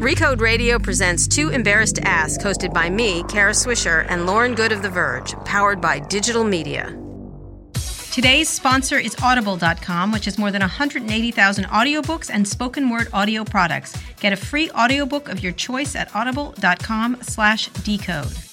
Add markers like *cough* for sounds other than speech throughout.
Recode Radio presents Too Embarrassed to Ask, hosted by me, Kara Swisher, and Lauren Goode of The Verge, powered by digital media. Today's sponsor is Audible.com, which has more than 180,000 audiobooks and spoken word audio products. Get a free audiobook of your choice at audible.com slash decode.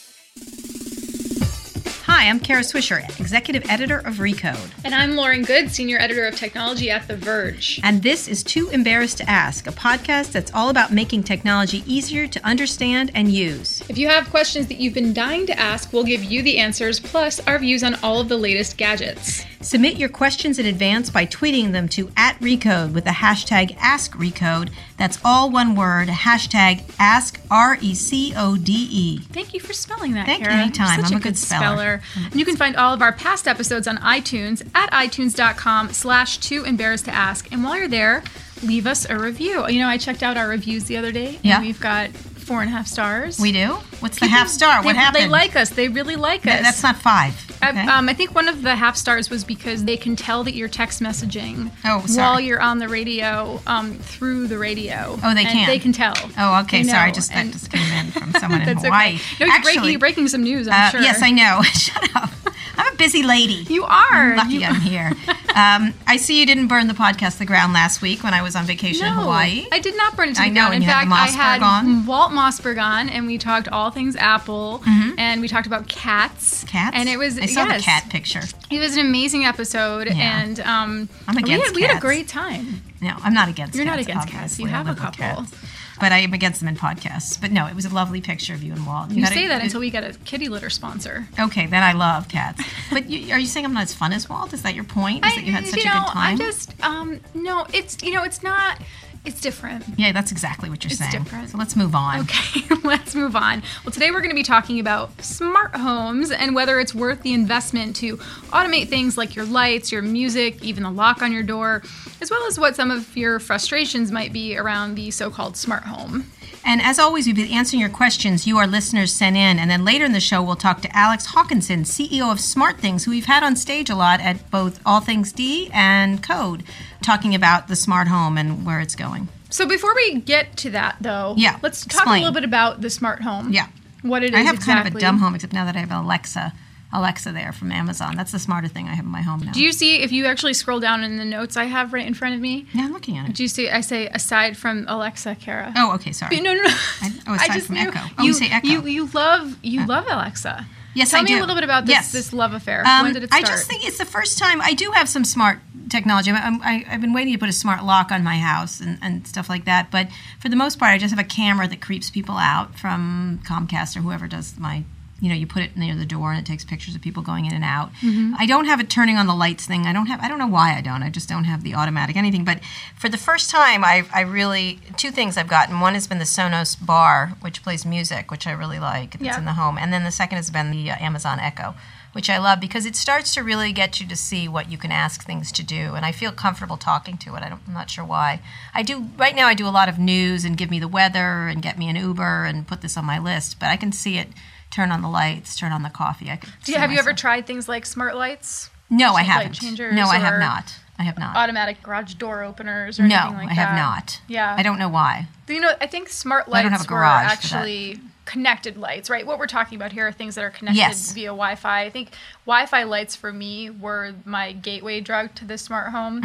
Hi, I'm Kara Swisher, Executive Editor of Recode. And I'm Lauren Goode, Senior Editor of Technology at The Verge. And this is Too Embarrassed to Ask, a podcast that's all about making technology easier to understand and use. If you have questions that you've been dying to ask, we'll give you the answers, plus our views on all of the latest gadgets. Submit your questions in advance by tweeting them to at Recode with the hashtag AskRecode. That's all one word, hashtag Ask R E C O D E. Thank you for spelling that, Thank you. Kara. Anytime. You're such I'm a a good speller. speller. And you can find all of our past episodes on iTunes at itunes.com slash too embarrassed to ask. And while you're there, leave us a review. You know, I checked out our reviews the other day. And Yeah. We've got four and a half stars. We do? What's the half star? What they, happened? They like us. They really like us. Th- That's not five. I, okay? um, I think one of the half stars was because they can tell that you're text messaging Oh, while you're on the radio um, through the radio. Oh, they can? They can tell. Oh, okay. Sorry, I just that and- just came in from *laughs* someone in Hawaii. okay. No, you're, Actually, breaking, you're breaking some news. I'm uh, sure. yes, I know. *laughs* Shut up. I'm a busy lady. You are. Lucky You- I'm *laughs* here. Um, I see you didn't burn the podcast to the ground last week when I was on vacation in Hawaii. I did not burn it to I the know, ground. and In you had fact, I had on. Walt Mossberg on, and we talked all things Apple, and we talked about cats. Mm-hmm. Cats? And it was I saw yes, the cat picture. It was an amazing episode, Yeah. and um, I'm we against had, we had a great time. No, I'm not against cats. You're not cats, against cats. You have a couple. cats. But I am against them in podcasts. But no, it was a lovely picture of you and Walt. You gotta- say that until we get a kitty litter sponsor. Okay, then I love cats. But you, are you saying I'm not as fun as Walt? Is that your point? Is that you had such you a good time? I just um no, it's you know, it's not it's different. yeah, that's exactly what you're It's saying. different. So let's move on. Okay, *laughs* let's move on. Well, today we're going to be talking about smart homes and whether it's worth the investment to automate things like your lights, your music, even the lock on your door, as well as what some of your frustrations might be around the so called smart home. And as always, we've been answering your questions you, our listeners, sent in. And then later in the show, we'll talk to Alex Hawkinson, CEO of Smart Things, who we've had on stage a lot at both All Things D and Code, talking about the smart home and where it's going. So before we get to that, though, Yeah, let's talk explain. a little bit about the smart home. Yeah. What it is I have exactly. kind of a dumb home, except now that I have Alexa, Alexa there from Amazon. That's the smarter thing I have in my home now. Do you see if you actually scroll down in the notes I have right in front of me? yeah, I'm looking at it. Do you see? I say aside from Alexa, Kara. Oh, okay, sorry. No, no, no. I- oh, *laughs* aside from Echo. Oh, you, you say Echo. You, you love you love Alexa. Yes, Tell I me do. a little bit about this Yes. this love affair. Um, when did it start? I just think it's the first time I do have some smart technology. I'm, I, I've been waiting to put a smart lock on my house and, and stuff like that. But for the most part, I just have a camera that creeps people out from Comcast or whoever does my. You know, you put it near the door and it takes pictures of people going in and out. Mm-hmm. I don't have it turning on the lights thing. I don't have. I don't know why I don't. I just don't have the automatic anything. But for the first time, I, I really two things I've gotten. One has been the Sonos Bar, which plays music, which I really like. It's Yeah. in the home, and then the second has been the uh, Amazon Echo which I love because it starts to really get you to see what you can ask things to do, and I feel comfortable talking to it. I don't, I'm not sure why. I do right now. I do a lot of news and give me the weather and get me an Uber and put this on my list, but I can see it turn on the lights, turn on the coffee. I could. Do you, have you ever tried things like smart lights, No, I haven't. No, I have not. I have not. automatic garage door openers, or no, anything like that. No, I have that? not. Yeah. I don't know why. You know, I think smart lights I don't have a were garage that. actually connected lights, right? What we're talking about here are things that are connected Yes. via Wi-Fi. I think Wi-Fi lights for me were my gateway drug to the smart home.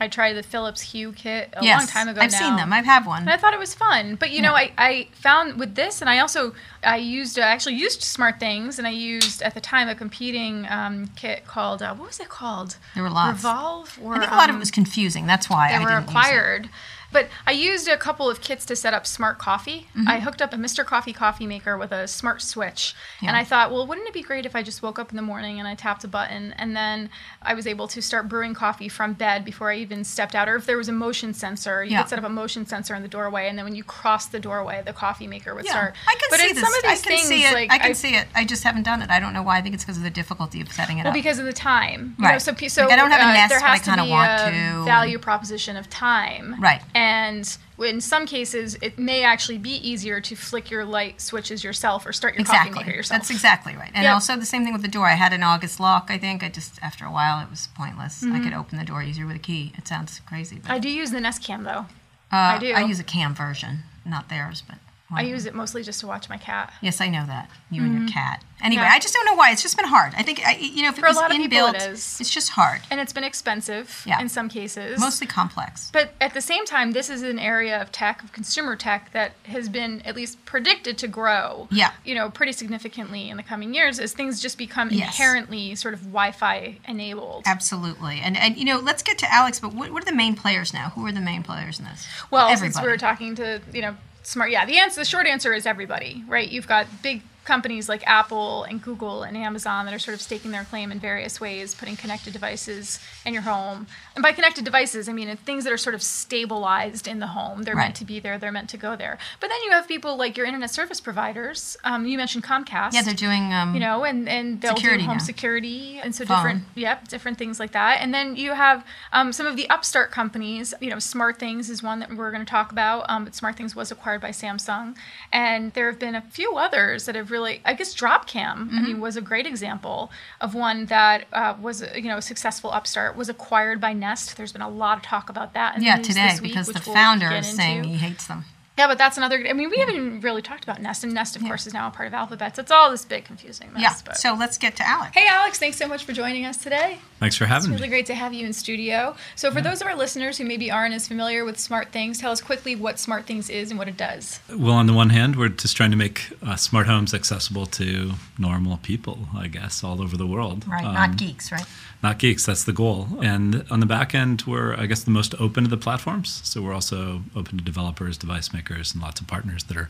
I tried the Philips Hue kit a Mm-hmm. yes, long time ago I've now. seen them. I have had one. And I thought it was fun. But you know, I, I found with this, and I also I used I actually used Smart Things, and I used at the time a competing um, kit called uh, what was it called? There were lots. Revolv. Or, I think a lot of um, it was confusing. That's why they I were didn't use it. acquired. But I used a couple of kits to set up smart coffee. Mm-hmm. I hooked up a Mr. Coffee coffee maker with a smart switch. And I thought, well, wouldn't it be great if I just woke up in the morning and I tapped a button and then I was able to start brewing coffee from bed before I even stepped out? Or if there was a motion sensor, you Yeah. could set up a motion sensor in the doorway and then when you cross the doorway, the coffee maker would Yeah, start. I can but see this. some of these I can things, see it. like I can I- see it. I just haven't done it. I don't know why. I think it's because of the difficulty of setting it Well, up. because of the time. You Right. Know, so, so Like, I don't have a uh, Nest, there but I has kinda be want a to. value proposition of time. Right. And in some cases, it may actually be easier to flick your light switches yourself or start your exactly. coffee maker yourself. That's exactly right. And Yep. also the same thing with the door. I had an August lock. I think I just after a while it was pointless. I could open the door easier with a key. It sounds crazy, but Mm-hmm. I do use the Nest Cam though. uh, I do. I use a cam version. not theirs, but I use it mostly just to watch my cat. Yes, I know that you and your mm-hmm. cat. Anyway, I just don't know why. It's just been hard. I think I, you know if it For a was lot of people, inbuilt, it is. it's just hard. And it's been expensive Yeah. in some cases. Mostly complex. But at the same time, this is an area of tech, of consumer tech, that has been at least predicted to grow. Yeah. You know, pretty significantly in the coming years as things just become Yes. inherently sort of Wi-Fi enabled. Absolutely. And and you know, let's get to Alex. But what, what are the main players now? Who are the main players in this? Well, everybody. since we were talking to you know smart, yeah, the answer, the short answer is everybody, right? You've got big companies like Apple and Google and Amazon that are sort of staking their claim in various ways, putting connected devices in your home. And by connected devices, I mean things that are sort of stabilized in the home. They're Right. meant to be there. They're meant to go there. But then you have people like your internet service providers. Um, you mentioned Comcast. yeah, they're doing um, you know, and and they'll Security do home now. security, and so Phone. different, yep, different things like that. And then you have um, some of the upstart companies. You know, Smart Things is one that we're going to talk about. Um, but Smart Things was acquired by Samsung, and there have been a few others that have really, I guess, Dropcam. Mm-hmm. mean, was a great example of one that uh, was you know a successful upstart. Was acquired by Nest. There's been a lot of talk about that. Yeah today this week, because the which we'll founder is saying he hates them. Yeah, but that's another. I mean, we haven't really talked about Nest, and Nest, of course, is now a part of Alphabet. So it's all this big confusing mess. Yeah. But. So let's get to Alex. Hey, Alex, thanks so much for joining us today. Thanks for having me. It's really me. great to have you in studio. So, for those of our listeners who maybe aren't as familiar with Smart Things, tell us quickly what Smart Things is and what it does. Well, on the one hand, we're just trying to make uh, smart homes accessible to normal people, I guess, all over the world. Right, Um, not geeks, right? Not geeks, that's the goal. And on the back end, we're, I guess, the most open to the platforms. So we're also open to developers, device makers, and lots of partners that are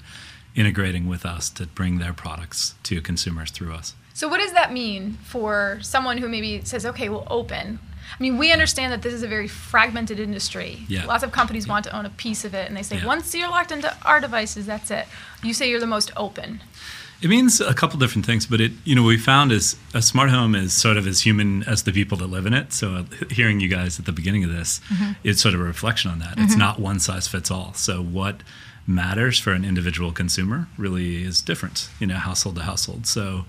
integrating with us to bring their products to consumers through us. So, what does that mean for someone who maybe says, okay, well, open? I mean, we understand that this is a very fragmented industry. Yeah. Lots of companies want to own a piece of it, and they say, Yeah. once you're locked into our devices, that's it. You say you're the most open. It means a couple different things, but it you know what we found is a smart home is sort of as human as the people that live in it. So uh, hearing you guys at the beginning of this, it's sort of a reflection on that. It's not one size fits all. So what matters for an individual consumer really is different, you know, household to household. So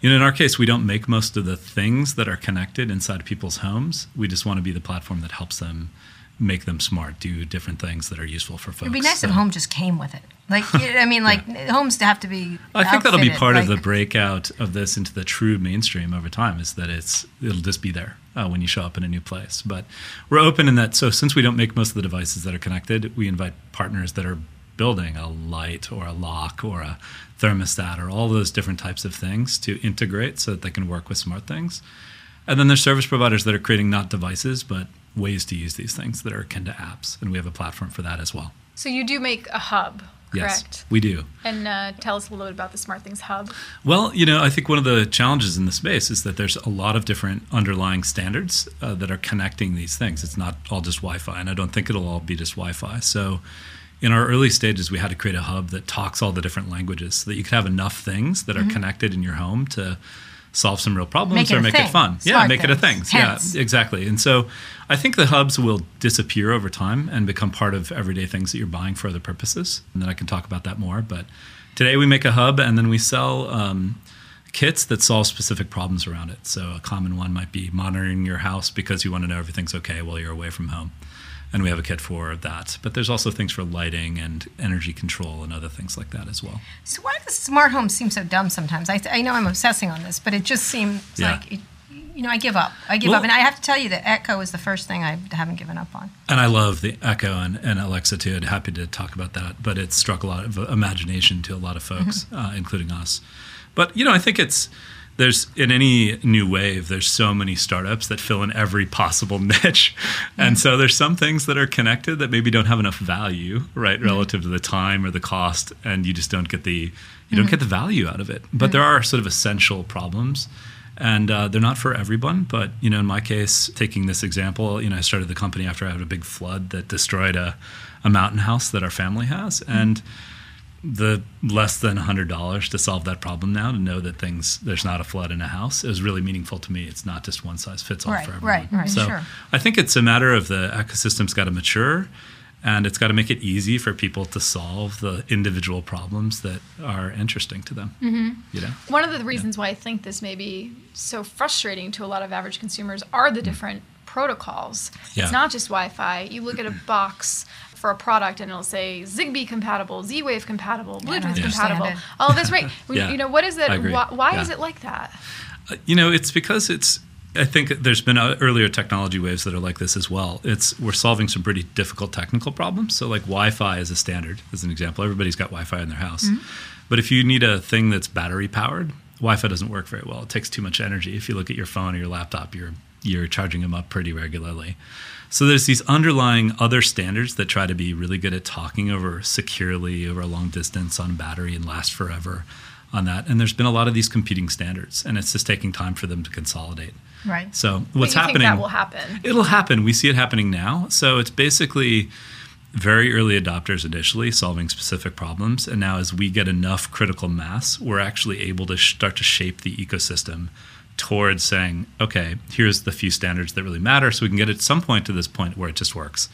you know, in our case, we don't make most of the things that are connected inside people's homes. We just want to be the platform that helps them make them smart, do different things that are useful for folks. It'd be nice So- if home just came with it. Like *laughs* I mean, like homes have to be. I think that'll be part of the breakout of this into the true mainstream over time. Is that it's it'll just be there uh, when you show up in a new place. But we're open in that. So since we don't make most of the devices that are connected, we invite partners that are building a light or a lock or a thermostat or all those different types of things to integrate so that they can work with smart things. And then there's service providers that are creating not devices but ways to use these things that are akin to apps, and we have a platform for that as well. So, you do make a hub, Correct. Yes, we do. And uh, tell us a little bit about the Smart Things Hub. Well, you know, I think one of the challenges in the space is that there's a lot of different underlying standards uh, that are connecting these things. It's not all just Wi Fi, and I don't think it'll all be just Wi Fi. So, in our early stages, we had to create a hub that talks all the different languages so that you could have enough things that are connected in your home to solve some real problems Make or make thing. it fun. yeah, Smart make it a thing. Hence. Yeah, exactly. And so I think the hubs will disappear over time and become part of everyday things that you're buying for other purposes. And then I can talk about that more. But today we make a hub and then we sell um, kits that solve specific problems around it. So a common one might be monitoring your house because you want to know everything's okay while you're away from home. And we have a kit for that. But there's also things for lighting and energy control and other things like that as well. So why does smart home seem so dumb sometimes? I, I know I'm obsessing on this, but it just seems Yeah. like it, you know I give up. I give Well- up, and I have to tell you that Echo is the first thing I haven't given up on. And I love the Echo and, and Alexa too. I'd happy to talk about that, but it struck a lot of imagination to a lot of folks, uh, including us. But you know, I think it's there's in any new wave, there's so many startups that fill in every possible *laughs* niche, and so there's some things that are connected that maybe don't have enough value, right, mm-hmm. relative to the time or the cost, and you just don't get the you don't mm-hmm. get the value out of it. But there mm-hmm. are sort of essential problems and uh, they're not for everyone. But you know, in my case, taking this example, you know, I started the company after I had a big flood that destroyed a, a mountain house that our family has, and the less than hundred dollars to solve that problem now to know that things there's not a flood in a house is really meaningful to me. It's not just one size fits all Right, for everyone. right, right, So sure. I think it's a matter of the ecosystem's got to mature. And it's got to make it easy for people to solve the individual problems that are interesting to them. Mm-hmm. You know, One of the reasons why I think this may be so frustrating to a lot of average consumers are the different protocols. Yeah. It's not just Wi-Fi. You look at a box for a product and it'll say Zigbee compatible, Z Wave compatible, Bluetooth compatible, it. all of this, right? *laughs* Yeah. You know, what is I that? Why, why Yeah. is it like that? Uh, You know, it's because it's. I think there's been uh, earlier technology waves that are like this as well. It's we're solving some pretty difficult technical problems. So, like Wi-Fi is a standard, as an example. Everybody's got Wi-Fi in their house, but if you need a thing that's battery powered, Wi-Fi doesn't work very well. It takes too much energy. If you look at your phone or your laptop, you're you're charging them up pretty regularly. So there's these underlying other standards that try to be really good at talking over securely over a long distance on battery and last forever on that. And there's been a lot of these competing standards, and it's just taking time for them to consolidate. Right. So what's happening? think that will happen? It'll happen. We see it happening now. So it's basically very early adopters initially solving specific problems. And now, as we get enough critical mass, we're actually able to start to shape the ecosystem towards saying, okay, here's the few standards that really matter. So we can get at some point to this point where it just works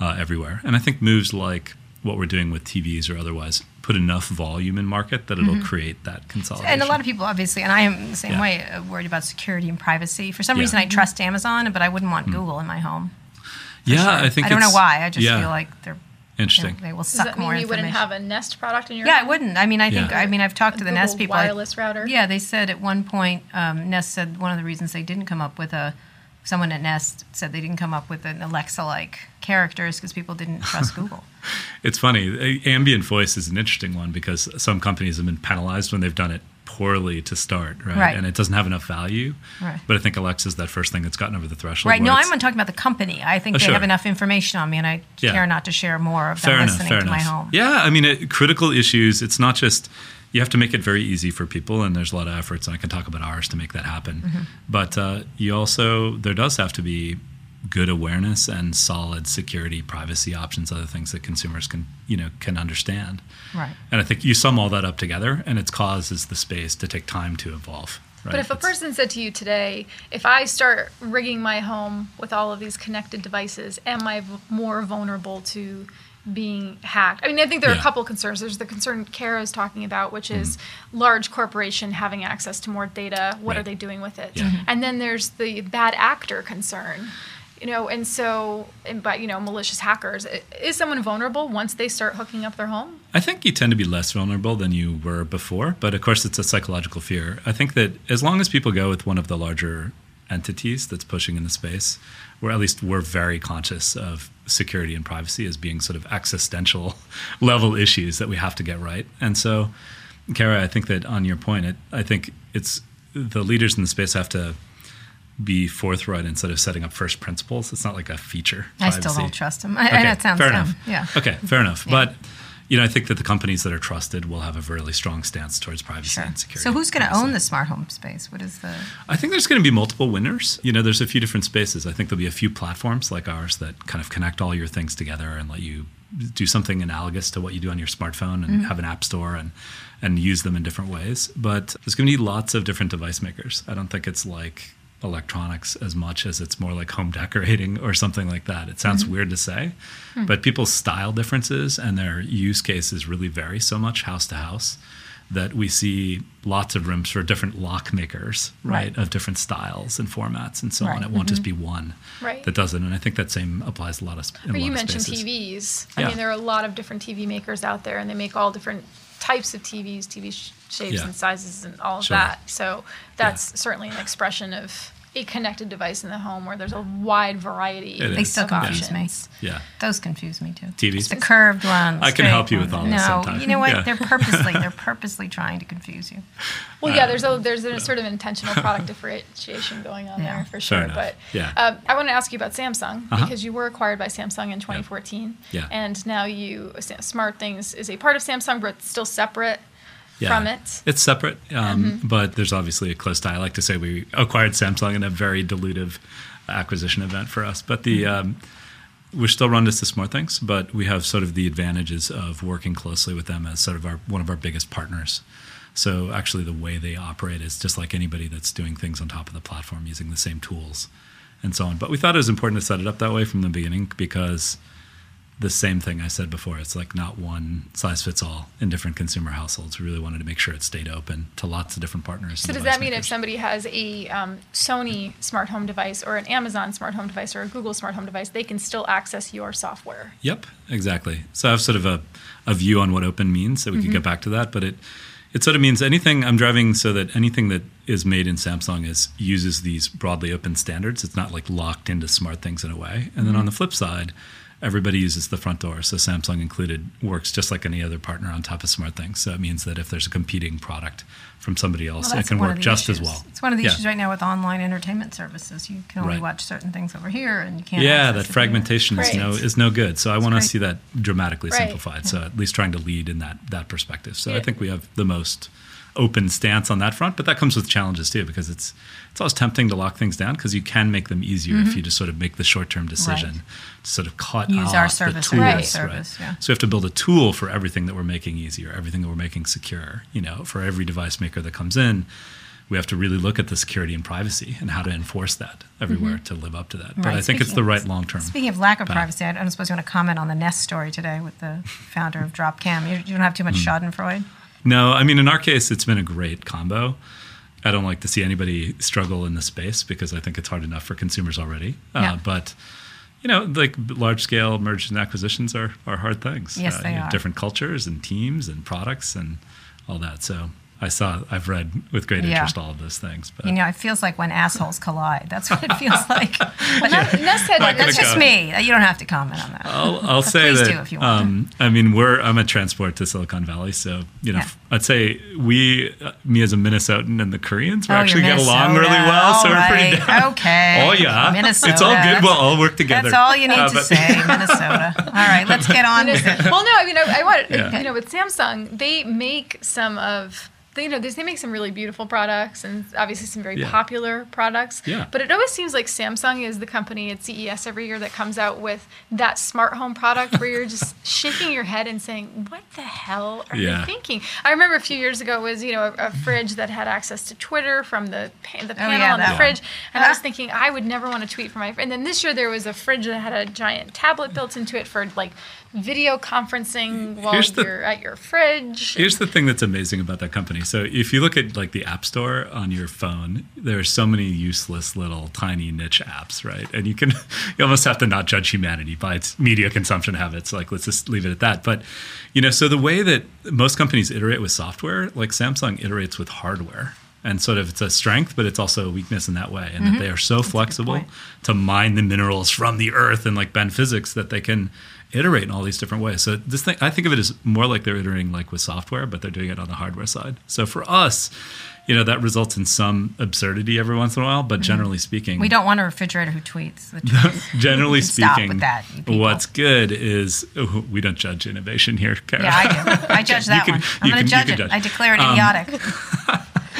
uh, everywhere. And I think moves like what we're doing with TVs or otherwise put enough volume in market that it'll create that consolidation. And a lot of people, obviously, and I am the same Yeah. way, uh, worried about security and privacy. For some Yeah. reason, I trust Amazon, but I wouldn't want Google in my home. yeah, sure. I think I don't know why. I just yeah, feel like they're interesting. they will Does suck that more mean you wouldn't have a Nest product in your Yeah, I wouldn't. I mean, I think. Yeah. I mean, I've talked to the Google Nest people. Wireless router? Yeah, they said at one point, um, Nest said one of the reasons they didn't come up with a. Someone at Nest said they didn't come up with an Alexa-like characters because people didn't trust *laughs* Google. It's funny. Ambient voice is an interesting one because some companies have been penalized when they've done it poorly to start, right? Right. And it doesn't have enough value. Right. But I think Alexa's that first thing that's gotten over the threshold. right? No, I'm talking about the company. I think Oh, they sure. have enough information on me, and I Yeah. care not to share more of them enough. listening Fair to enough. my home. Yeah, I mean, it, critical issues. It's not just you have to make it very easy for people, and there's a lot of efforts, and I can talk about ours to make that happen. Mm-hmm. But uh, you also there does have to be good awareness and solid security, privacy options, other things that consumers can you know can understand. Right. And I think you sum all that up together, and it's cause is the space to take time to evolve. Right? But if a person said to you today, if I start rigging my home with all of these connected devices, am I v- more vulnerable to being hacked? I mean, I think there are Yeah. a couple concerns. There's the concern Kara is talking about, which is Mm-hmm. large corporation having access to more data. What are they doing with it? Yeah. Mhm. And then there's the bad actor concern. You know, and so, and by you know, malicious hackers is someone vulnerable once they start hooking up their home? I think you tend to be less vulnerable than you were before, but of course, it's a psychological fear. I think that as long as people go with one of the larger entities that's pushing in the space, or at least we're very conscious of security and privacy as being sort of existential *laughs* level issues that we have to get right. And so, Kara, I think that on your point, it, I think it's the leaders in the space have to be forthright instead of setting up first principles. It's not like a feature. I still privacy. don't trust them. I, I know it sounds fair dumb. enough. Yeah. Okay, fair enough. But you know, I think that the companies that are trusted will have a really strong stance towards privacy Sure. and security. So who's going to own the smart home space? What is the? I think there's going to be multiple winners. You know, there's a few different spaces. I think there'll be a few platforms like ours that kind of connect all your things together and let you do something analogous to what you do on your smartphone and mm-hmm. have an app store and and use them in different ways. But there's going to be lots of different device makers. I don't think it's like electronics as much as it's more like home decorating or something like that. It sounds mm-hmm. weird to say, hmm. but people's style differences and their use cases really vary so much house to house that we see lots of rooms for different lock makers, right, Right. of different styles and formats and so on. Right. It won't just mm-hmm. be one Right. that does it. And I think that same applies a lot of. But you mentioned spaces. TVs. I mean, there are a lot of different TV makers out there, and they make all different types of TVs, TV sh- shapes Yeah. and sizes, and all of Sure. that. So that's certainly an expression of a connected device in the home where there's a wide variety It of They is. still of confuse me. Yeah. Those confuse me too. TVs? The curved ones. I can straight help you with ones. all this No, sometime. you know what? Yeah. They're purposely *laughs* they're purposely trying to confuse you. Well, yeah, there's a there's a sort of intentional *laughs* product differentiation going on Yeah. there for sure. But Yeah. um, I want to ask you about Samsung Uh-huh. because you were acquired by Samsung in 2014, Yeah. and now you Smart Things is a part of Samsung, but it's still separate Yeah. from it. It's separate, um, Mm-hmm. but there's obviously a close tie. I like to say we acquired Samsung in a very dilutive acquisition event for us. But the Mm-hmm. um, we're still run as the Smart Things, but we have sort of the advantages of working closely with them as sort of our one of our biggest partners. So actually, the way they operate is just like anybody that's doing things on top of the platform using the same tools and so on. But we thought it was important to set it up that way from the beginning because the same thing I said before. It's like not one size fits all in different consumer households. We really wanted to make sure it stayed open to lots of different partners. So does that mean makers. if somebody has a um, Sony smart home device or an Amazon smart home device or a Google smart home device, they can still access your software? Yep, exactly. So I have sort of a, a view on what open means, so we mm-hmm. can get back to that. But it it sort of means anything I'm driving so that anything that is made in Samsung is uses these broadly open standards. It's not like locked into smart things in a way. And mm-hmm. then on the flip side everybody uses the front door. So Samsung included works just like any other partner on top of SmartThings. So it means that if there's a competing product from somebody else, well, it can work just issues. as well. It's one of the yeah. issues right now with online entertainment services. You can only right. watch certain things over here, and you can't. Yeah, that fragmentation is no is no good. So I want to see that dramatically right. simplified. Yeah. So at least trying to lead in that that perspective. So yeah. I think we have the most open stance on that front, but that comes with challenges too because it's it's always tempting to lock things down because you can make them easier mm-hmm. if you just sort of make the short term decision right. to sort of cut use our service, the tools, right. service, right? Yeah. So we have to build a tool for everything that we're making easier, everything that we're making secure. You know, for every device maker that comes in, we have to really look at the security and privacy and how to enforce that everywhere mm-hmm. to live up to that. But I think speaking it's the right long term. Speaking of lack of path. privacy, I don't suppose you want to comment on the Nest story today with the founder of Dropcam. You, you don't have too much mm. Schadenfreude. No, I mean in our case, it's been a great combo. I don't like to see anybody struggle in the space because I think it's hard enough for consumers already. Uh, yeah. Uh, but you know, like large scale mergers and acquisitions are are hard things. Yes, uh, they are. Different cultures and teams and products and all that. So I saw, I've read with great interest yeah. all of those things. But. You know, it feels like when assholes collide. That's what it *laughs* feels like. but that's just me. You don't have to comment on that. I'll, I'll say that. Um, I mean, we're I'm a transport to Silicon Valley, so you know, yeah. I'd say we, uh, me as a Minnesotan and the Koreans, we oh, actually get along really well. All so right. we're pretty down. Okay. *laughs* Oh yeah, Minnesota. It's all good. We'll all work together. That's all you need uh, to say, *laughs* Minnesota. All right, let's get on. Well, no, I mean, I, I want yeah. you know, with Samsung, they make some of they, you know, they, make some really beautiful products and obviously some very yeah. popular products. Yeah. But it always seems like Samsung is the company at CES every year that comes out with that smart home product where you're just *laughs* shaking your head and saying, "What the hell are yeah. they thinking?" I remember a few years ago was you know a, a fridge that had access to Twitter from the the panel oh, yeah, on the one. fridge, and I was ah. thinking I would never want to tweet from my. Fridge. And then this year there was a fridge that had a giant tablet built into it for like video conferencing while the, you're at your fridge. Here's the thing that's amazing about that company. So if you look at like the App Store on your phone, there are so many useless little tiny niche apps, right? And you can *laughs* you almost have to not judge humanity by its media consumption habits. Like let's just leave it at that. But you know, so the way that most companies iterate with software, like Samsung iterates with hardware and sort of it's a strength, but it's also a weakness in that way, and mm-hmm. that they are so That's flexible to mine the minerals from the earth and like bend physics that they can iterate in all these different ways. So this thing, I think of it as more like they're iterating like with software, but they're doing it on the hardware side. So for us, you know, that results in some absurdity every once in a while, but mm-hmm. generally speaking, we don't want a refrigerator who tweets. *laughs* generally speaking, that, what's good is oh, we don't judge innovation here. Kara. Yeah, I do. I judge *laughs* that one. I'm going to judge it. Judge. I declare it um, idiotic. *laughs*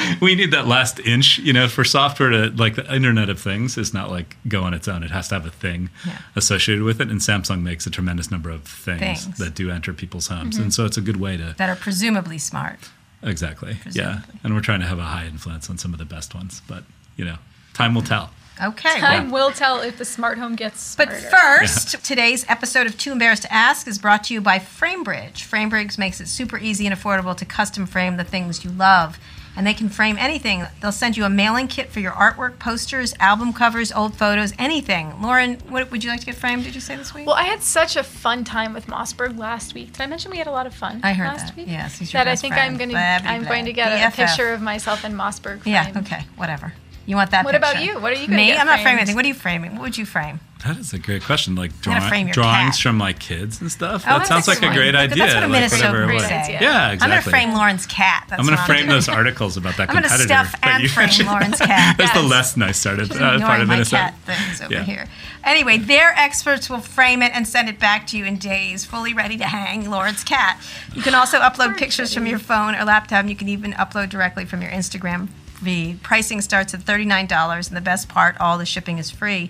*laughs* we need that last inch, you know, for software to like the Internet of Things is not like go on its own. It has to have a thing yeah. associated with it. And Samsung makes a tremendous number of things, things. that do enter people's homes, mm-hmm. and so it's a good way to that are presumably smart. Exactly. Presumably. Yeah, and we're trying to have a high influence on some of the best ones, but you know, time will tell. Okay. Time will tell if the smart home gets smarter. But first, yeah. today's episode of Too Embarrassed to Ask is brought to you by FrameBridge. FrameBridge makes it super easy and affordable to custom frame the things you love and they can frame anything. They'll send you a mailing kit for your artwork, posters, album covers, old photos, anything. Lauren, what would you like to get framed? Did you say this week? Well, I had such a fun time with Mossberg last week. Did I mention we had a lot of fun? I heard last that. week. Yes, that I think friend. I'm going to I'm going to get a, a, picture of myself in Mossberg. Framed. Yeah. Okay. Whatever. You want that? What picture. about you? What are you? Me? I'm not framing anything. What are you framing? What would you frame? That is a great question. Like draw- drawings cat. from my kids and stuff. Oh, that sounds like a great idea. That's what a Minnesota like, say. Yeah, exactly. I'm going to frame Lauren's cat. That's I'm going to frame those articles about that I'm competitor. I'm going to stuff and frame Lauren's cat. *laughs* That's yes. the less nice started uh, part of Minnesota. cat things over yeah. here. Anyway, their experts will frame it and send it back to you in days, fully ready to hang Lauren's cat. You can also upload pictures from your phone or laptop. And you can even upload directly from your Instagram feed. Pricing starts at $39, and the best part, all the shipping is free.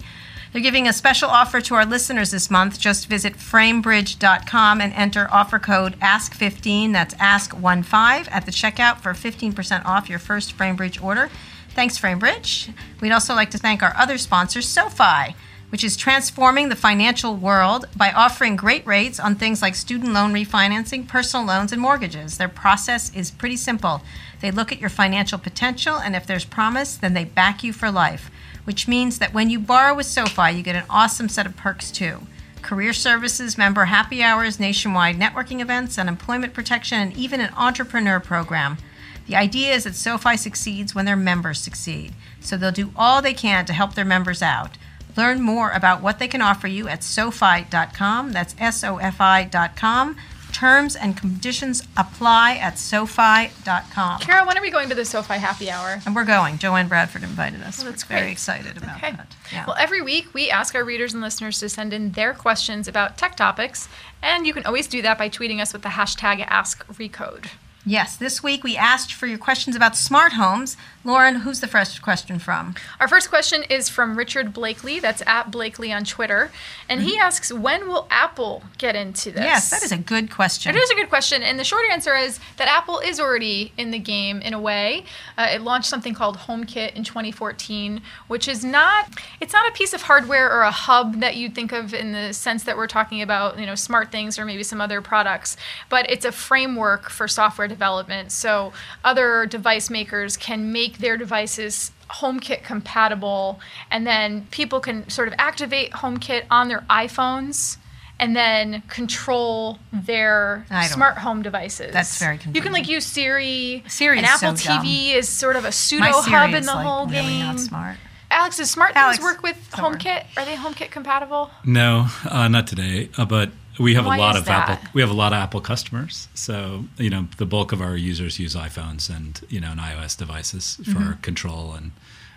They're giving a special offer to our listeners this month. Just visit framebridge.com and enter offer code ASK15, that's ASK15, at the checkout for 15% off your first FrameBridge order. Thanks, FrameBridge. We'd also like to thank our other sponsor, SoFi. which is transforming the financial world by offering great rates on things like student loan refinancing, personal loans, and mortgages. Their process is pretty simple. They look at your financial potential, and if there's promise, then they back you for life, which means that when you borrow with SoFi, you get an awesome set of perks too career services, member happy hours, nationwide networking events, unemployment protection, and even an entrepreneur program. The idea is that SoFi succeeds when their members succeed, so they'll do all they can to help their members out. Learn more about what they can offer you at SoFi.com. That's S O F I.com. Terms and conditions apply at SoFi.com. Kara, when are we going to the SoFi happy hour? And we're going. Joanne Bradford invited us. Well, that's we're very great. excited about Okay. that. Yeah. Well, every week we ask our readers and listeners to send in their questions about tech topics, and you can always do that by tweeting us with the hashtag AskRecode. Yes, this week we asked for your questions about smart homes. Lauren, who's the first question from? Our first question is from Richard Blakely. That's at Blakely on Twitter. And he asks, when will Apple get into this? Mm-hmm. Yes, that is a good question. It is a good question, and the short answer is that Apple is already in the game in a way. Uh, it launched something called HomeKit in 2014, which is not it's not a piece of hardware or a hub that you'd think of in the sense that we're talking about, you know, smart things or maybe some other products, but it's a framework for software development. So other device makers can make their devices HomeKit compatible, and then people can sort of activate HomeKit on their iPhones and then control their smart home devices. That's very You can like use Siri. Siri and is Apple so dumb. TV is sort of a pseudo My Siri hub in is, the like, whole really game. not smart. Alex, does smart Alex, things work with don't. HomeKit? Are they HomeKit compatible? No, uh, not today. Uh, but we have Why a lot of that? Apple. We have a lot of Apple customers. So you know, the bulk of our users use iPhones and you know, and iOS devices for Mm-hmm. control and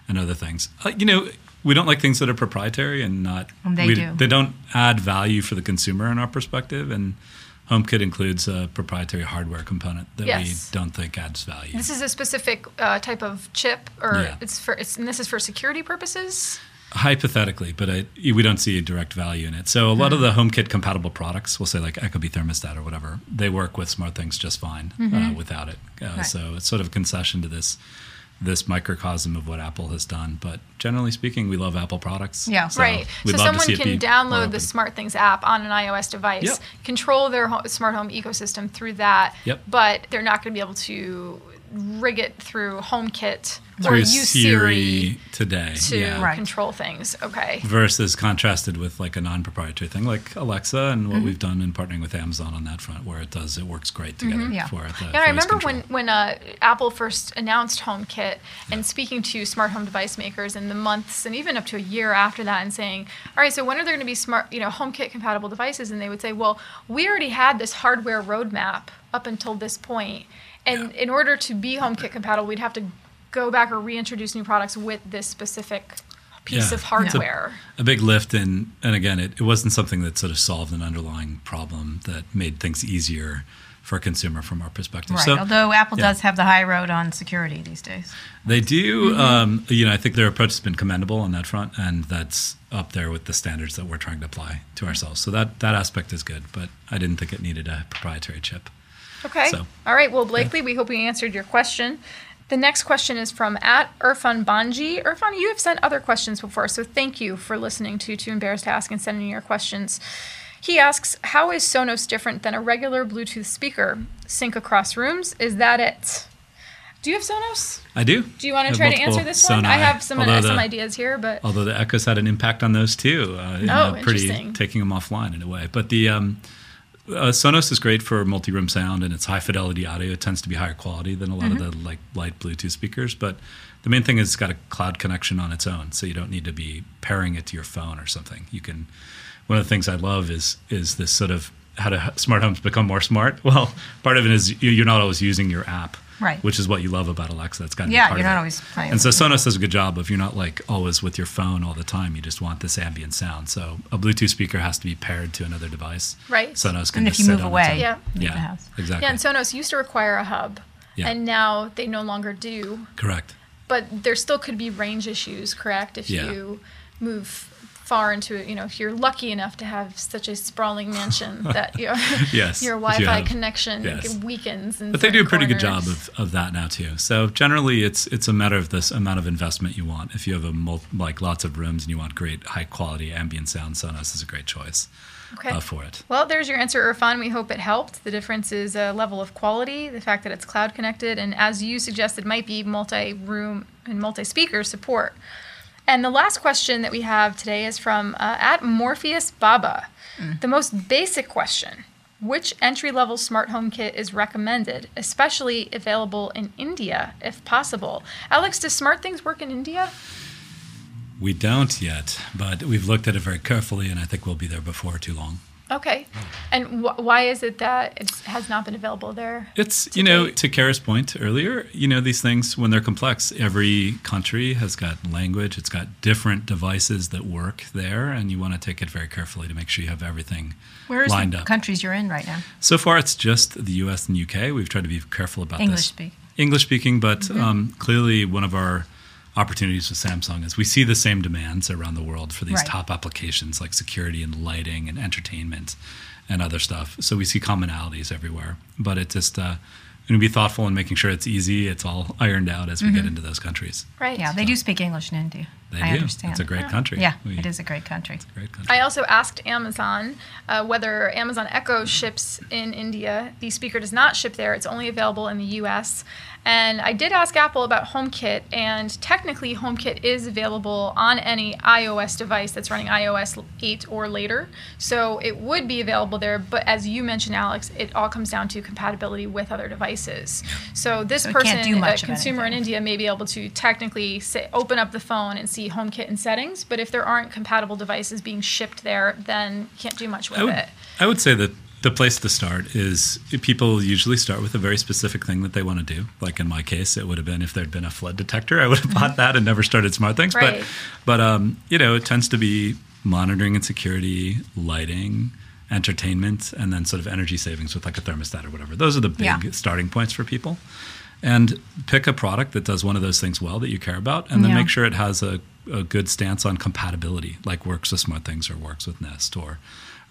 and other things. Uh, you know, we don't like things that are proprietary and not. And they we, do. They don't add value for the consumer in our perspective, and HomeKit includes a proprietary hardware component that Yes. we don't think adds value. This is a specific uh, type of chip, or Yeah. it's for it's and this is for security purposes. Hypothetically, but I, we don't see a direct value in it. So a lot of the HomeKit compatible products, we'll say like Ecobee thermostat or whatever, they work with SmartThings just fine uh, without it. Uh, Right. So it's sort of a concession to this this microcosm of what Apple has done. But generally speaking, we love Apple products. Yeah. So right. So someone can download the SmartThings app on an iOS device, Yep. control their ho- smart home ecosystem through that. Yep. But they're not going to be able to rig it through HomeKit or through use Siri, Siri today. to yeah. Right. control things. Okay. Versus contrasted with like a non-proprietary thing like Alexa and Mm-hmm. what we've done in partnering with Amazon on that front, where it does it works great together Yeah. for it. Mm-hmm. Yeah, I remember when when uh, Apple first announced HomeKit and speaking to smart home device makers in the months and even up to a year after that, and saying, "All right, so when are there going to be smart, you know, HomeKit compatible devices?" And they would say, "Well, we already had this hardware roadmap up until this point, and in order to be HomeKit compatible, we'd have to go back or reintroduce new products with this specific piece Yeah. of It's a- hardware." a big lift and and again it, it wasn't something that sort of solved an underlying problem that made things easier for a consumer from our perspective Right. so Although Apple yeah. does have the high road on security these days. they do Mm-hmm. um, you know i think their approach has been commendable on that front and that's up there with the standards that we're trying to apply to ourselves so that that aspect is good but i didn't think it needed a proprietary chip Okay. So- All right. Well, Blakely, we hope we answered your question. The next question is from at Irfan Banji. Irfan, you have sent other questions before, so thank you for listening to Too Embarrassed to Ask and sending your questions. He asks, How is Sonos different than a regular Bluetooth speaker? Sync across rooms? Is that it? Do you have Sonos? i do Do you want to try to answer this one? I have some, uh, some ideas here, but although the echoes had an impact on those too uh, Oh, pretty taking them offline in a way but the um, uh, Sonos is great for multi-room sound and it's high fidelity audio. It tends to be higher quality than a lot Mm-hmm. of the like light Bluetooth speakers. But the main thing is it's got a cloud connection on its own, so you don't need to be pairing it to your phone or something. You can. One of the things I love is is this sort of how to smart homes become more smart. *laughs* Well, part of it is you're not always using your app, Right. Which is what you love about Alexa. It's got to Yeah, be part you're not always playing And so Sonos does a good job of you're not like always with your phone all the time. You just want this ambient sound. So a Bluetooth speaker has to be paired to another device. Right. Sonos can And if just you sit move on its away. Yeah. leave Yeah, the house. exactly. yeah, and Sonos used to require a hub, Yeah. and now they no longer do. Correct. But there still could be range issues, correct? If Yeah. you move far into it. You know, if you're lucky enough to have such a sprawling mansion *laughs* that your Yes, your Wi-Fi have- connection yes. weakens. But they do a pretty good job of, of that now too. So generally, it's it's a matter of this amount of investment you want. If you have a mul- like lots of rooms and you want great high quality ambient sound, Sonos is a great choice Okay. uh, for it. Well, there's your answer, Irfan. We hope it helped. The difference is a level of quality, the fact that it's cloud connected, and as you suggested, might be multi room and multi speaker support. And the last question that we have today is from uh, at Morpheus Baba. The most basic question Which entry level smart home kit is recommended, especially available in India, if possible? Alex, does Smart Things work in India? We don't yet, but we've looked at it very carefully, and I think we'll be there before too long. Okay. And wh- why is it that it has not been available there? It's you know date. to Kara's point earlier, you know these things when they're complex, every country has got language, it's got different devices that work there, and you want to take it very carefully to make sure you have everything Where's lined the up. countries you're in right now? So far, it's just the U.S. and U.K. We've tried to be careful about English this. speak. English speaking, but um, clearly one of our opportunities with Samsung is we see the same demands around the world for these Right. top applications like security and lighting and entertainment and other stuff. So we see commonalities everywhere, but it just uh, going to be thoughtful in making sure it's easy, it's all ironed out as we get into those countries. Right. Yeah, they do speak English in India. They I do. understand. It's a great country. Yeah, We- it is a great country. Great country. I also asked Amazon uh, whether Amazon Echo ships in India. The speaker does not ship there, it's only available in the US. And I did ask Apple about HomeKit, and technically, HomeKit is available on any iOS device that's running iOS 8 or later. So it would be available there, but as you mentioned, Alex, it all comes down to compatibility with other devices. So this So person, can't do much a of consumer in. India, may be able to technically say, open up the phone and see HomeKit and settings, but if there aren't compatible devices being shipped there, then you can't do much with I would, it. I would say that the place to start is people usually start with a very specific thing that they want to do. Like in my case, it would have been if there'd been a flood detector, I would have bought that and never started smart things. Right. But but um, you know, it tends to be monitoring and security, lighting, entertainment, and then sort of energy savings with like a thermostat or whatever. Those are the big Yeah. starting points for people. And pick a product that does one of those things well that you care about, and then Yeah. make sure it has a, a good stance on compatibility, like works with Smart Things or works with Nest or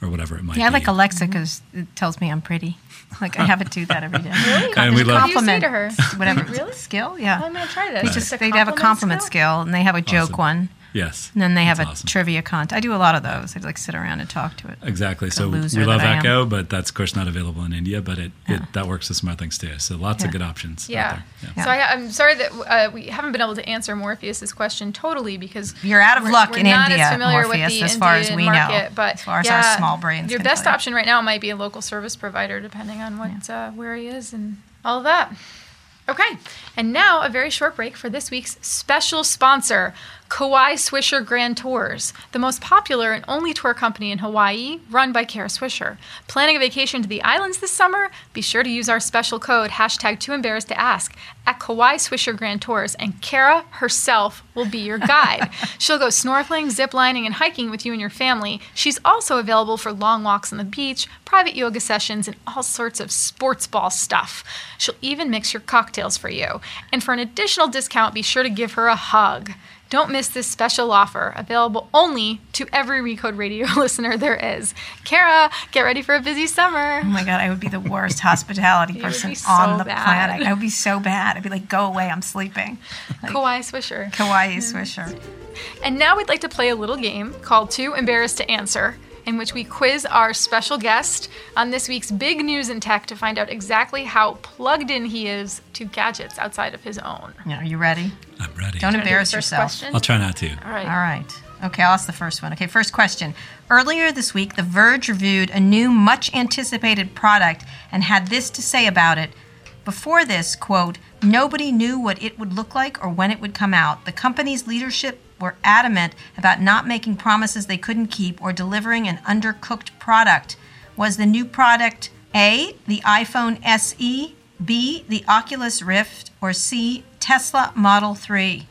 or whatever it might be. Yeah, I like Alexa because it tells me I'm pretty. Like I have it do that every day. Really? And we What love- do you say to her? whatever. Really? Skill, yeah. I'm gonna try this. They Just just a they have a compliment skill. skill and they have a joke one. Yes. And then they have That's a awesome. trivia contest. I do a lot of those. I like sit around and talk to it. Exactly. So we love that I am. Echo, but that's of course not available in India. But it, Yeah. it that works with smart things too. So lots of good options. out Yeah. there. Yeah. So I, I'm sorry that uh, we haven't been able to answer Morpheus's question totally because You're out of we're- luck we're in not India, as familiar Morpheus, with the as far as Indian we know, market, But as far as yeah, our small brains your can best tell option right now might be a local service provider, depending on what uh, where he is and all of that. Okay, and now a very short break for this week's special sponsor, Kauai Swisher Grand Tours, the most popular and only tour company in Hawaii, run by Kara Swisher. Planning a vacation to the islands this summer? Be sure to use our special code hashtag Too Embarrassed to Ask at Kauai Swisher Grand Tours, and Kara herself will be your guide. *laughs* She'll go snorkeling, ziplining, and hiking with you and your family. She's also available for long walks on the beach, private yoga sessions, and all sorts of sports ball stuff. She'll even mix your cocktails for you. And for an additional discount, be sure to give her a hug. Don't miss this special offer, available only to every Recode Radio *laughs* listener there is. Kara, get ready for a busy summer. Oh my god, I would be the worst hospitality person so on the bad. planet. I would be so bad. I'd be like, go away, I'm sleeping. Like, Kauai Swisher. Kawaii Swisher. And now we'd like to play a little game called Too Embarrassed to Answer, in which we quiz our special guest on this week's big news in tech to find out exactly how plugged in he is to gadgets outside of his own. Yeah, are you ready? I'm ready. Don't Wanna do embarrass yourself. question? I'll try not to. All right. All right. Okay, I'll ask the first one. Okay, first question. Earlier this week, The Verge reviewed a new, much anticipated product and had this to say about it. Before this, quote, nobody knew what it would look like or when it would come out. The company's leadership were adamant about not making promises they couldn't keep or delivering an undercooked product. Was the new product A, the iPhone SE, B, the Oculus Rift, or C, Tesla Model 3?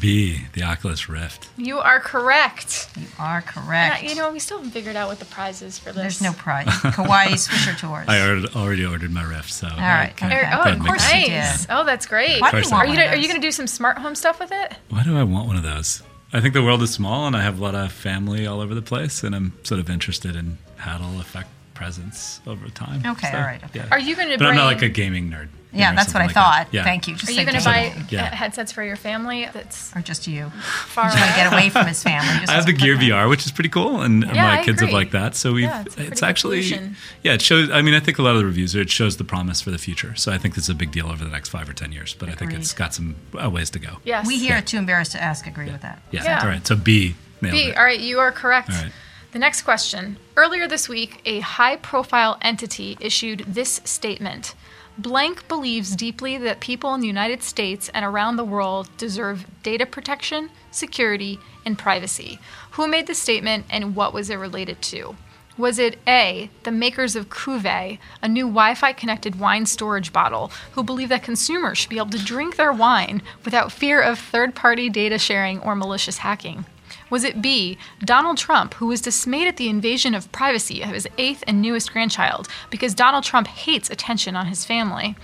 B, the Oculus Rift. You are correct. You are And I- correct. you know, we still haven't figured out what the prize is for this. There's no prize. *laughs* Kauai Swisher Tours. I already, already ordered my Rift, so. All right, Kind okay. Oh, that of course sense. you nice. did. Oh, that's great. Why do you want Are you one gonna, of are you going to do some smart home stuff with it? Why do I want one of those? I think the world is small, and I have a lot of family all over the place, and I'm sort of interested in how it'll affect presence over time. Okay, all right, okay. Are you going to But I'm not like a gaming nerd. You Yeah, that's what I like that. thought. Yeah. Thank you. Just Are say you going to buy Yeah. headsets for your family? That's Or just you. far away. get away from his family. *laughs* Just I have the Gear click on. VR, which is pretty cool, and Yeah, my I kids have agree. liked that. So we've Yeah, it's it's actually solution. yeah, it shows. I mean, I think a lot of the reviews are it shows the promise for the future. So I think this is a big deal over the next five or ten years. But I think it's got some uh, ways to go. Yes. We here at Too Embarrassed to Ask agree with that. Yeah. Yeah. All right. So B B. it. All right, you are correct. All right. The next question. Earlier this week, a high profile entity issued this statement Blank believes deeply that people in the United States and around the world deserve data protection, security, and privacy. Who made the statement and what was it related to? Was it A, the makers of Kuvée, a new Wi Fi connected wine storage bottle, who believe that consumers should be able to drink their wine without fear of third party data sharing or malicious hacking? Was it B, Donald Trump, who was dismayed at the invasion of privacy of his eighth and newest grandchild because Donald Trump hates attention on his family?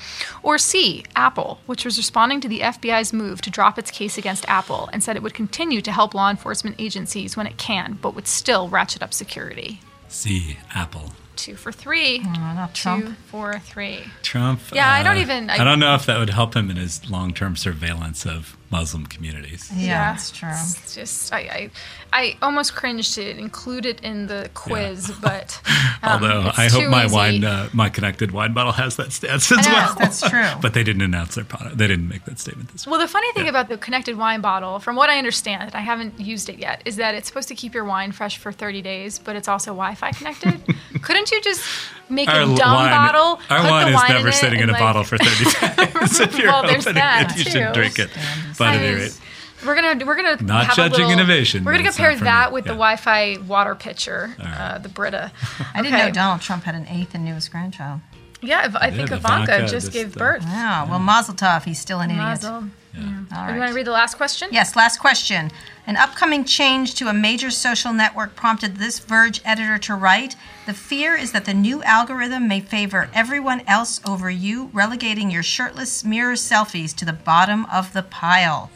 Or C, Apple, which was responding to the FBI's move to drop its case against Apple and said it would continue to help law enforcement agencies when it can, but would still ratchet up security? C Apple. Two for three. not Two Trump. for three. Trump. Yeah, I don't uh, even- I, I- don't know if that would help him in his long-term surveillance of Muslim communities. Yeah, that's true. It's just I, I I almost cringed to include it in the quiz, *laughs* but um, Although it's I hope too my easy. wine, uh, my connected wine bottle has that stance as know, well. That's true. *laughs* but they didn't announce their product. They didn't make that statement this week. Well, the funny thing about the connected wine bottle, from what I understand, I haven't used it yet, is that it's supposed to keep your wine fresh for 30 days, but it's also Wi-Fi connected. *laughs* Couldn't you just make a Our dumb wine, bottle? our put wine the is wine never in sitting in a like- bottle for 30 *laughs* days. if you're Well, there's opening that, it, you should drink it. But at any rate, We're gonna we're gonna Not have a judging little- innovation, We're gonna compare that me. with the Wi-Fi water pitcher, right. uh, the Brita. I didn't know Donald Trump had an eighth and newest grandchild. Yeah, Iv- I think did. Ivanka, Ivanka just just, gave birth. Wow. Well, Mazel Tov. He's still an idiot. Mazel. All You want to read the last question? Yes, last question. An upcoming change to a major social network prompted this Verge editor to write The fear is that the new algorithm may favor everyone else over you, relegating your shirtless mirror selfies to the bottom of the pile.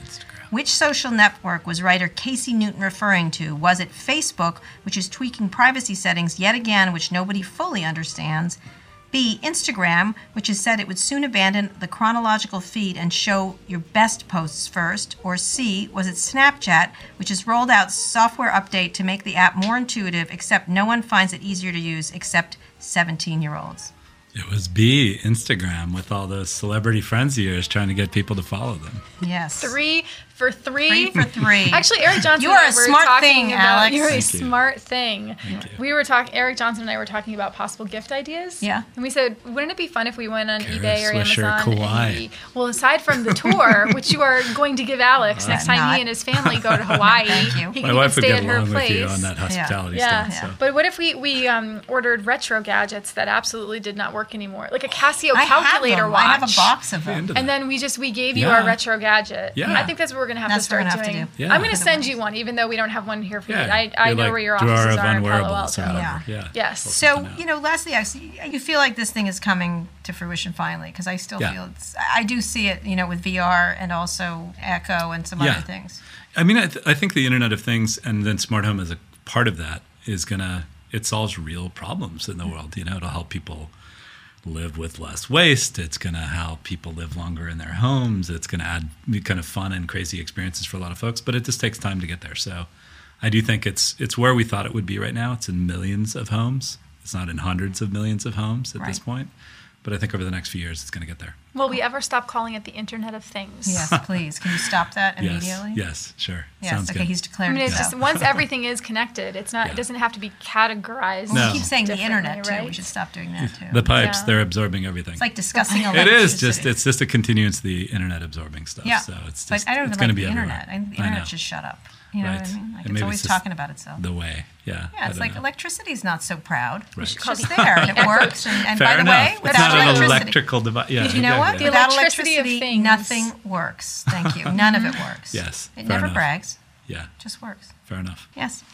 Which social network was writer Casey Newton referring to? Was it Facebook, which is tweaking privacy settings yet again, which nobody fully understands? B. Instagram, which has said it would soon abandon the chronological feed and show your best posts first. Or C. Was it Snapchat, which has rolled out software update to make the app more intuitive, except no one finds it easier to use except 17 year olds? It was B, Instagram, with all those celebrity friends of yours trying to get people to follow them. Yes. Three for three. Three for three. *laughs* Actually, Eric Johnson. You and are I a were smart talking thing, about, Alex. You're a Thank you. smart thing. Thank you. We were talking. Eric Johnson and I were talking about possible gift ideas. Yeah. And we said, wouldn't it be fun if we went on Kara eBay or Swisher, Amazon? Kauai. And we, well, aside from the tour, *laughs* which you are going to give Alex next time not. he and his family go to *laughs* Hawaii, Thank you. he My can wife would stay get at her along place. with you on that hospitality Yeah, stance. So. but what if we we um, ordered retro gadgets that absolutely did not work anymore, like a oh, Casio I calculator them. watch? I have a box of them. And then we just we gave you Yeah. our retro gadget. Yeah. I think that's what we're gonna have That's to start have doing. to do. Yeah. I'm gonna send you one, even though we don't have one here for you. I, I know like where your offices are in Palo Alto. Yeah. Yeah. Yes. Pull So, you know, lastly, I see, you feel like this thing is coming to fruition finally because I still Yeah. feel it's, I do see it, you know, with VR and also Echo and some Yeah. other things. I mean, I, th- I think the Internet of Things and then smart home as a part of that is gonna it solves real problems in the world. You know, it'll help people live with less waste. It's gonna help people live longer in their homes. It's gonna add kind of fun and crazy experiences for a lot of folks. But it just takes time to get there. So, I do think it's it's where we thought it would be right now. It's in millions of homes. It's not in hundreds of millions of homes at this point. But I think over the next few years, it's gonna get there. Will we ever stop calling it the Internet of Things? Yes, please. Can you stop that *laughs* immediately? Yes. Sure. Yes, Sounds okay, good. he's I mean, it's so. just once *laughs* everything is connected, it's not. Yeah. It doesn't have to be categorized. No. We keep saying the internet, too. Right? We should stop doing that, too. the pipes Yeah. they're absorbing everything. it's like discussing *laughs* It electricity. is just it's just a continuance of the internet absorbing stuff. Yeah. So it's but just I don't it's even going to like be the everywhere. internet. I, the I internet know. should shut up. You know Right. what I mean? Like And it's always it's talking about itself. the way. Yeah. yeah, it's like know. electricity's not so proud. Right. It's just there and it works. And, and Fair by the enough. way, it's without not an electricity, electrical device. Yeah. you know what? exactly. The Without electricity of electricity, things. nothing works. Thank you. None of it works. Yes, It fair never enough. brags. Yeah. Just works. Fair enough. Yes.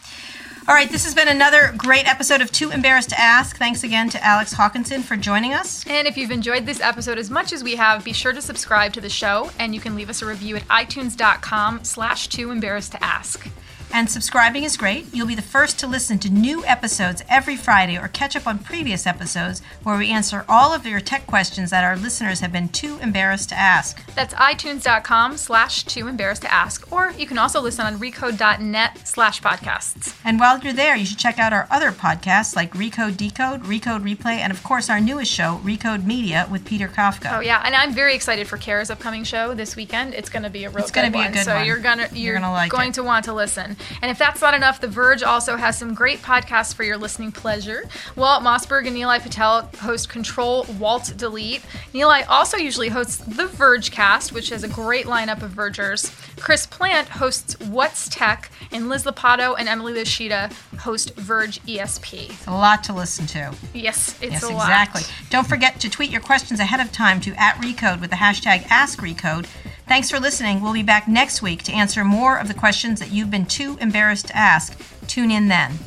All right, this has been another great episode of Too Embarrassed to Ask. Thanks again to Alex Hawkinson for joining us. And if you've enjoyed this episode as much as we have, be sure to subscribe to the show, and you can leave us a review at itunes.com slash too embarrassed to ask. And subscribing is great. You'll be the first to listen to new episodes every Friday or catch up on previous episodes where we answer all of your tech questions that our listeners have been too embarrassed to ask. That's itunes.com slash too embarrassed to ask. Or you can also listen on recode.net slash podcasts. And while you're there, you should check out our other podcasts like Recode Decode, Recode Replay, and of course our newest show, Recode Media with Peter Kafka. Oh yeah, and I'm very excited for Kara's upcoming show this weekend. It's going to be a real It's gonna be a one. good so one. you're gonna you're, You're gonna like going it. to want to listen. And if that's not enough, The Verge also has some great podcasts for your listening pleasure. Walt Mossberg and Nilay Patel host Control Walt Delete. Nilay also usually hosts The Vergecast, which has a great lineup of Vergers. Chris Plant hosts What's Tech, and Liz Lopatto and Emily Yoshida host Verge ESP. It's a lot to listen to. Yes, it's Yes, a lot. exactly. Don't forget to tweet your questions ahead of time to at Recode with the hashtag AskRecode. Thanks for listening. We'll be back next week to answer more of the questions that you've been too embarrassed to ask. Tune in then.